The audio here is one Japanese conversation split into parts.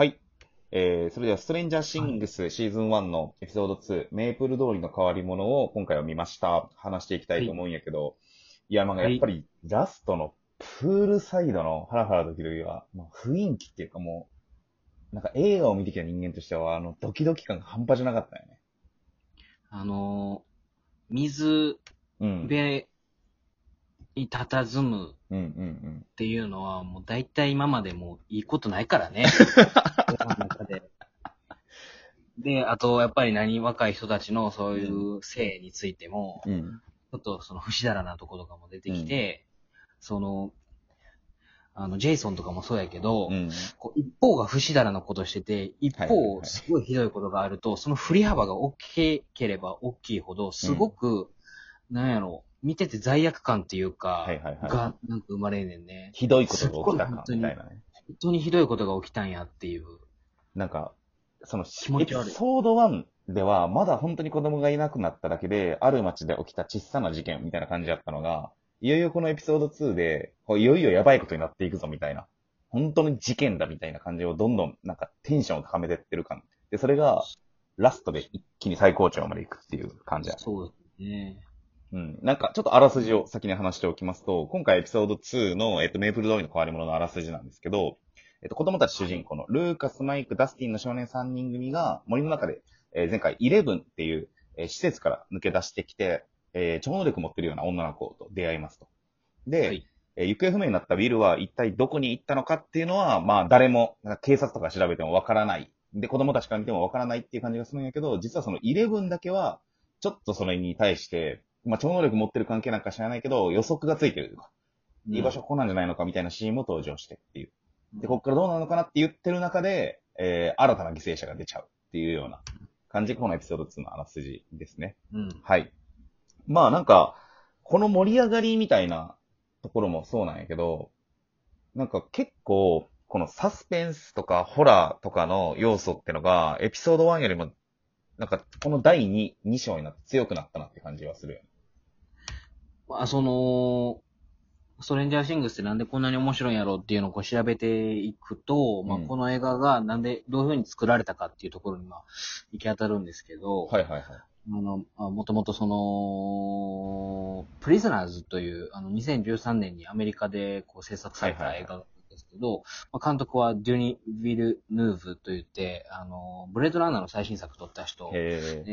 はい。えー、それでは、ストレンジャーシングスシーズン1のエピソード2、メープル通りの変わり者を今回は見ました。話していきたいと思うんやけど、い、や、まあ、はいやっぱり、ラストのプールサイドのハラハラドキドキは、まあ、雰囲気っていうかもう、なんか映画を見てきた人間としては、あの、ドキドキ感が半端じゃなかったよね。あのー水うん。辺に佇むうんうんっていうのは、もう大体今までもういいことないからね。で で、あと、やっぱり何、若い人たちのそういう性についても、うん。うん。ちょっとその不死だらなところとかも出てきて、その、あの、ジェイソンとかもそうやけど、うん。こう一方が不死だらなことしてて、一はいはいはい方、すごいひどいことがあると、その振り幅が大きければ大きいほど、すごく、なんやろ、見てて罪悪感っていうか、はいはいはいが、なんか生まれんねんね。ひどいことが起きたかみたいなね。本当にひどいことが起きたんやっていう。なんか、その、気持ち悪いエピソード1では、まだ本当に子供がいなくなっただけで、ある町で起きた小さな事件みたいな感じだったのが、いよいよこのエピソード2で、こういよいよやばいことになっていくぞみたいな、本当に事件だみたいな感じをどんどんなんかテンションを高めてってる感。で、それが、ラストで一気に最高潮まで行くっていう感じだね。そうですね。うん。なんか、ちょっとあらすじを先に話しておきますと、今回エピソード2の、えっと、メープル通りの変わり者のあらすじなんですけど、えっと、子供たち主人公のルーカス、マイク、ダスティンの少年3人組が森の中で、えー前回、イレブンっていう、えー施設から抜け出してきて、えー超能力持ってるような女の子と出会いますと。で、はいえー行方不明になったウィルは一体どこに行ったのかっていうのは、まあ、誰も、警察とか調べてもわからない。で、子供たちから見てもわからないっていう感じがするんやけど、実はそのイレブンだけは、ちょっとそれに対して、まあ、超能力持ってる関係なんか知らないけど、予測がついてるとか、居場所ここなんじゃないのかみたいなシーンも登場してっていう。で、こっからどうなのかなって言ってる中で、えー、新たな犠牲者が出ちゃうっていうような感じがこのエピソード2のあらすじですね。うん。はい。まあなんか、この盛り上がりみたいなところもそうなんやけど、なんか結構、このサスペンスとかホラーとかの要素ってのが、エピソード1よりも、なんかこの第2、2章になって強くなったなって感じがするよね。まあ、その、ストレンジャーシングスってなんでこんなに面白いんやろうっていうのをこう調べていくと、まあ、うん。この映画がなんで、どういう風に作られたかっていうところに、まあ、行き当たるんですけど、はいはいはい。あの、あもともとその、プリズナーズという、あの、2013年にアメリカでこう制作された映画なんですけど、まあ、監督はデュニ・ヴィル・ヌーブといって、あの、ブレードランナーの最新作撮った人、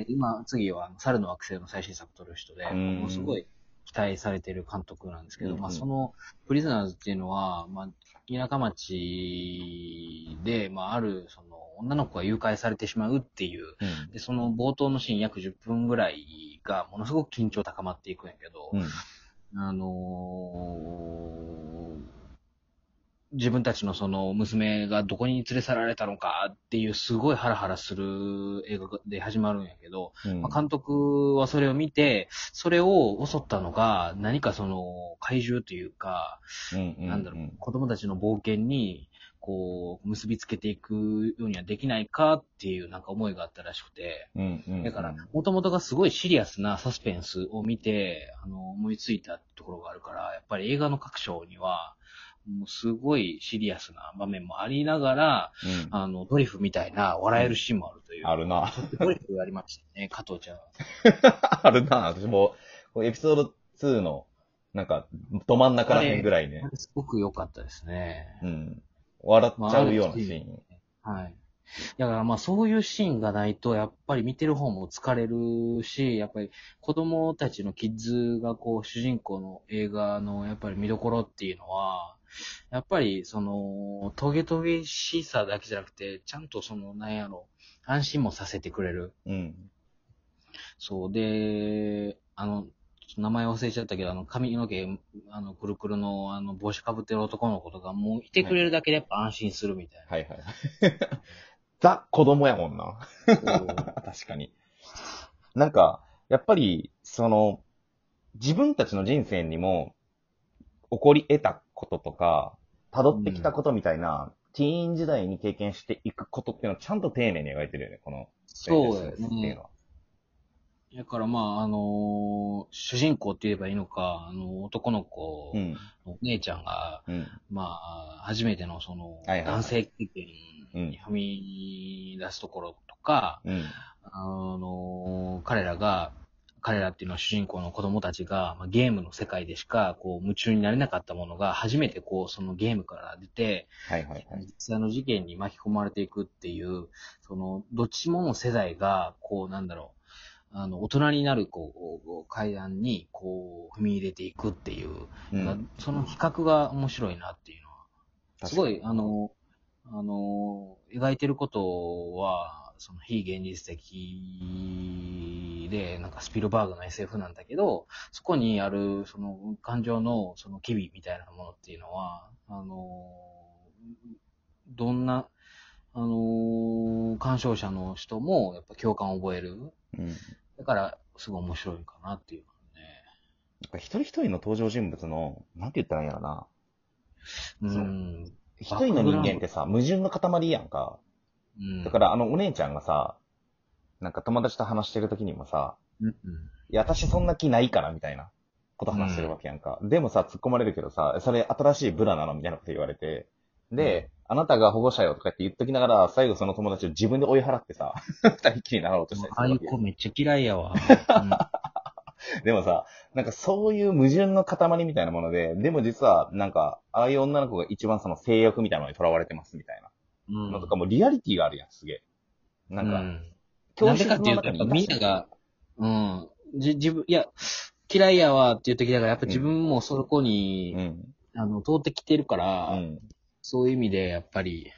今、次はあの猿の惑星の最新作撮る人で、うん。ものすごい期待されている監督なんですけど、うんうんまあそのプリズナーズっていうのは、まあ田舎町で、まあある、その女の子が誘拐されてしまうっていう、ーで、その冒頭のシーン約10分ぐらいがものすごく緊張高まっていくんやけど、うん。うん。あのー自分たちのその娘がどこに連れ去られたのかっていうすごいハラハラする映画で始まるんやけど、うん。まあ監督はそれを見て、それを襲ったのが何かその怪獣というか、うんうんなんだろう、子供たちの冒険にこう結びつけていくようにはできないかっていうなんか思いがあったらしくて、うんうん。だから、もともとがすごいシリアスなサスペンスを見て、あの、思いついたところがあるから、やっぱり映画の各章には、もうすごいシリアスな場面もありながら、うん、あの、ドリフみたいな笑えるシーンもあるという。あるな。ドリフやりましたね、加藤ちゃん。あるな。私も、エピソード2の、なんか、ど真ん中らへんぐらいねすごく良かったですね。うん。笑っちゃうようなシーン。はい。だからまあそういうシーンがないと、やっぱり見てる方も疲れるし、やっぱり子供たちのキッズがこう主人公の映画のやっぱり見どころっていうのは、やっぱりそのトゲトゲしさだけじゃなくて、ちゃんとそのなんやろ、安心もさせてくれる。うん。そうで、あの、名前忘れちゃったけど、あの髪の毛、あの、くるくるの、あの、帽子かぶってる男の子とか、もういてくれるだけでやっぱ安心するみたいな。はいはい。ザ、子供やもんな。確かに。なんか、やっぱり、その、自分たちの人生にも、起こり得たこととか、辿ってきたことみたいな、ティーン時代に経験していくことっていうのをちゃんと丁寧に描いてるよね、この、そうだよスペースっていうね。だからまあ、あのー主人公って言えばいいのか、あの、男の子うん。の姉ちゃんが、うん。まあ、初めてのその、男性経験に踏み出すところとか、うん。あの、彼らが、彼らっていうのは主人公の子供たちが、まあ、ゲームの世界でしか、こう、夢中になれなかったものが、初めてこう、そのゲームから出て、はいはいはい。実際の事件に巻き込まれていくっていう、その、どっちもの世代が、こう、なんだろう、あの、大人になる、こう、階段に、こう、踏み入れていくっていう、うん。その比較が面白いなっていうのは、すごい。い、あの、あの、描いてることは、その非現実的で、なんかスピルバーグの SF なんだけど、そこにある、その感情の、その機微みたいなものっていうのは、あの、どんな、あの、鑑賞者の人も、やっぱ共感を覚える。うん。だから、すごい面白いかなっていうね。なんか一人一人の登場人物の、なんて言ったらいいんやろな。う。ん一人の人間ってさ、矛盾の塊やんか。うん。だからあのお姉ちゃんがさ、なんか友達と話してる時にもさ、うん、うん。いや、私そんな気ないから、みたいなこと話してるわけやんか。でもさ、突っ込まれるけどさ、それ新しいブラなのみたいなこと言われて。で、あなたが保護者よとかって言っときながら、最後その友達を自分で追い払ってさ、二人きりになろうとしたりすああいう。子めっちゃ嫌いやわ。うんでもさ、なんかそういう矛盾の塊みたいなもので、でも実は、なんか、ああいう女の子が一番その性欲みたいなのに囚われてますみたいなうんのとかもリアリティがあるやん、すげえ。なんか、うん教なんでかっていうと、みんなが、うん、じ、自分、いや、嫌いやわっていう時だから、やっぱ自分もそこに、うん。あの、通ってきてるから、うん。そういう意味で、やっぱり、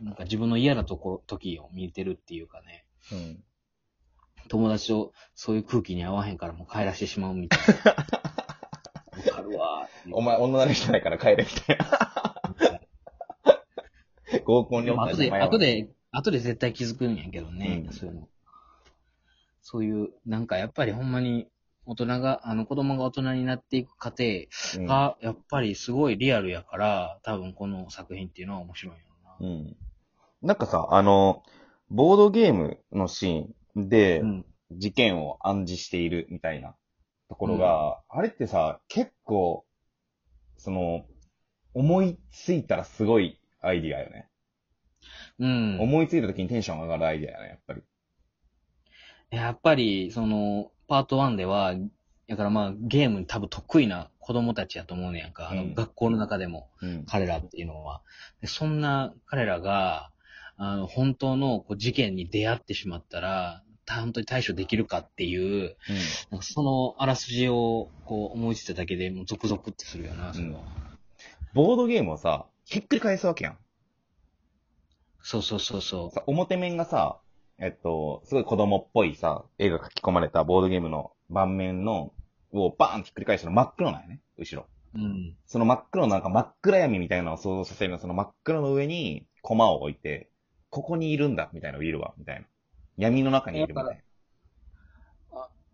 なんか自分の嫌なとこ、時を見てるっていうかね、うん。友達とそういう空気に合わへんからもう帰らしてしまうみたいな。わかるわーっていうお前女の人ないから帰れ、みたいな。合コンにでも後で、おったらお前は後で、後で絶対気づくんやけどね、うんそういうの。そういう、なんかやっぱりほんまに、大人が、あの子供が大人になっていく過程うんが、やっぱりすごいリアルやから、多分この作品っていうのは面白いよな。うん。なんかさ、あの、ボードゲームのシーンでう、ん。事件を暗示しているみたいなところが、あれってさ、結構、その、思いついたらすごいアイディアよね。うん。思いついた時にテンション上がるアイディアよね、やっぱり。やっぱり、その、パート1では、だからまあ、ゲームに多分得意な子供たちやと思うねやんか。あのうん学校の中でも、うん。彼らっていうのは。でそんな彼らが、あの、本当のこう事件に出会ってしまったら、た本当に対処できるかっていう、なんかそのあらすじをこう思いついただけでもうゾクゾクってするよな、それは。ボードゲームをさ、ひっくり返すわけやん。そうそうそうそさ表面がさ、えっと、すごい子供っぽいさ、絵が書き込まれたボードゲームの盤面の、をバーンってひっくり返したの真っ黒なんやね、後ろ。う。うん。その真っ黒のなんか真っ暗闇みたいなのを想像させるのその真っ黒の上にコマを置いて、ここにいるんだ、みたいなのをいるわ、みたいな。闇の中にいるみたい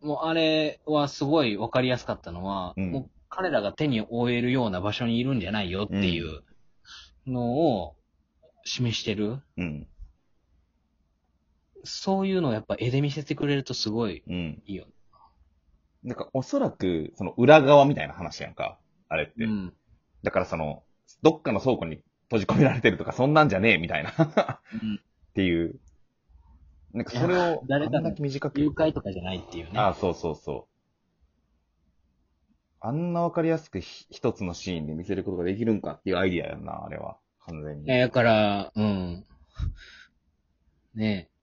もうあれはすごいわかりやすかったのは、うんもう彼らが手に負えるような場所にいるんじゃないよっていうのを示してる。な。うん。そういうのをやっぱ絵で見せてくれるとすごいうん。いいよ。なんかおそらく、その裏側みたいな話やんか。あれって。うん。だからその、どっかの倉庫に閉じ込められてるとか、そんなんじゃねえ、みたいな。っうんていう。なんかそれを、誰かのあんだけ短く。誘拐とかじゃないっていうね。ああ、そうそうそう。あんなわかりやすくひ一つのシーンで見せることができるんかっていうアイディアやんな、あれは。完全に。いや、だから、うん。ねえ。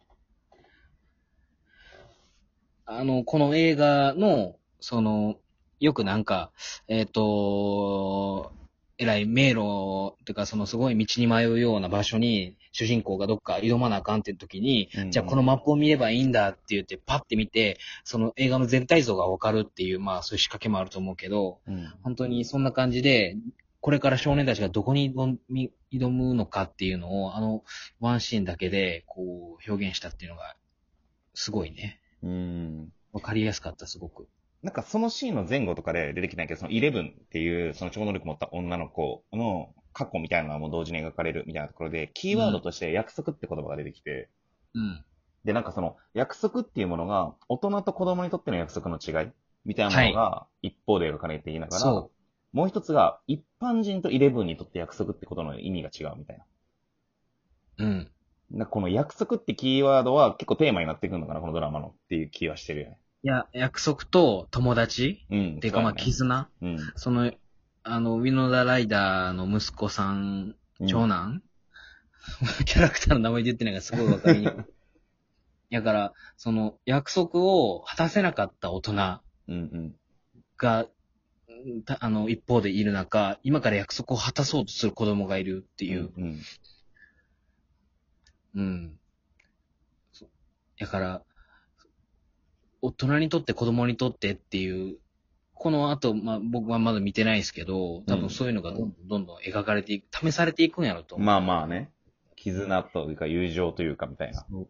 あの、この映画の、その、よくなんか、えっ、と、えらい迷路、っていうか、そのすごい道に迷うような場所に、主人公がどっか挑まなあかんっていう時に、うんじゃあこのマップを見ればいいんだって言って、パッて見て、その映画の全体像がわかるっていう、まあそういう仕掛けもあると思うけど、うん。本当にそんな感じで、これから少年たちがどこに挑むのかっていうのを、あのワンシーンだけで、こう、表現したっていうのが、すごいね。うん。わかりやすかった、すごく。なんかそのシーンの前後とかで出てきないけど、そのイレブンっていう、その超能力持った女の子の過去みたいなのも同時に描かれるみたいなところで、キーワードとして約束って言葉が出てきて、うん。で、なんかその、約束っていうものが、大人と子供にとっての約束の違いみたいなものが、一方で描かれていながら、そもう一つが、一般人とイレブンにとって約束ってことの意味が違うみたいな。う。うん。なこの約束ってキーワードは結構テーマになってくるのかな、このドラマのっていう気はしてるよね。いや、約束と友達うん。っていうか、まあ、絆うん。その、あの、ウィノダライダーの息子さん、うん長男、キャラクターの名前で言ってないからすごいわかりにくい。だから、その、約束を果たせなかった大人うんうん。あの、一方でいる中、今から約束を果たそうとする子供がいるっていう。うん。うん。そうだから、大人にとって子供にとってっていう、この後、まあ僕はまだ見てないですけど、多分そういうのがどんどんどんどん描かれていく、試されていくんやろと。まあまあね。絆というか友情というかみたいな。そう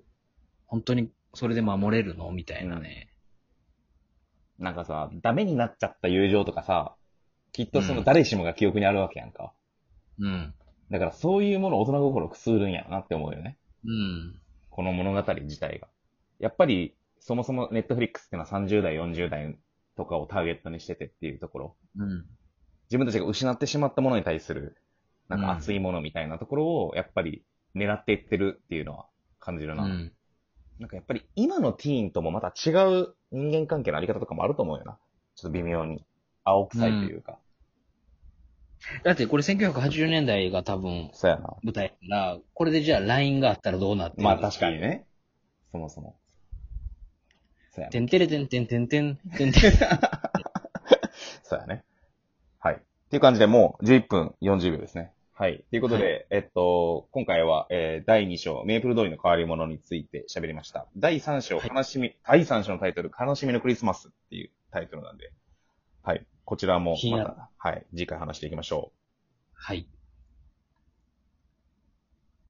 本当にそれで守れるのみたいなね。なんかさ、ダメになっちゃった友情とかさ、きっとそのうん誰しもが記憶にあるわけやんか。うん。だからそういうものを大人心くすぐるんやなって思うよね。うん。この物語自体が。やっぱり、そもそもネットフリックスっていうのは30代、40代とかをターゲットにしててっていうところ。うん。自分たちが失ってしまったものに対する、なんか熱いものみたいなところを、やっぱり狙っていってるっていうのは感じるな。うん。なんかやっぱり今のティーンともまた違う人間関係のあり方とかもあると思うよな。ちょっと微妙に。青臭いというか。だってこれ1980年代が多分そうやな。舞台だから、これでじゃあ LINE があったらどうなってるまあ確かに。ね。そもそも。そうやね。てんてれてんてんてんてん、てんてん。そうやね。はい。っていう感じでもう11分40秒ですね。はい。ということで、えっと、今回は、えー第2章、メープル通りの変わり者について喋りました。第3章、はい悲しみ、第3章のタイトル、悲しみのクリスマスっていうタイトルなんで、はい。こちらもまた、はい。次回話していきましょう。はい。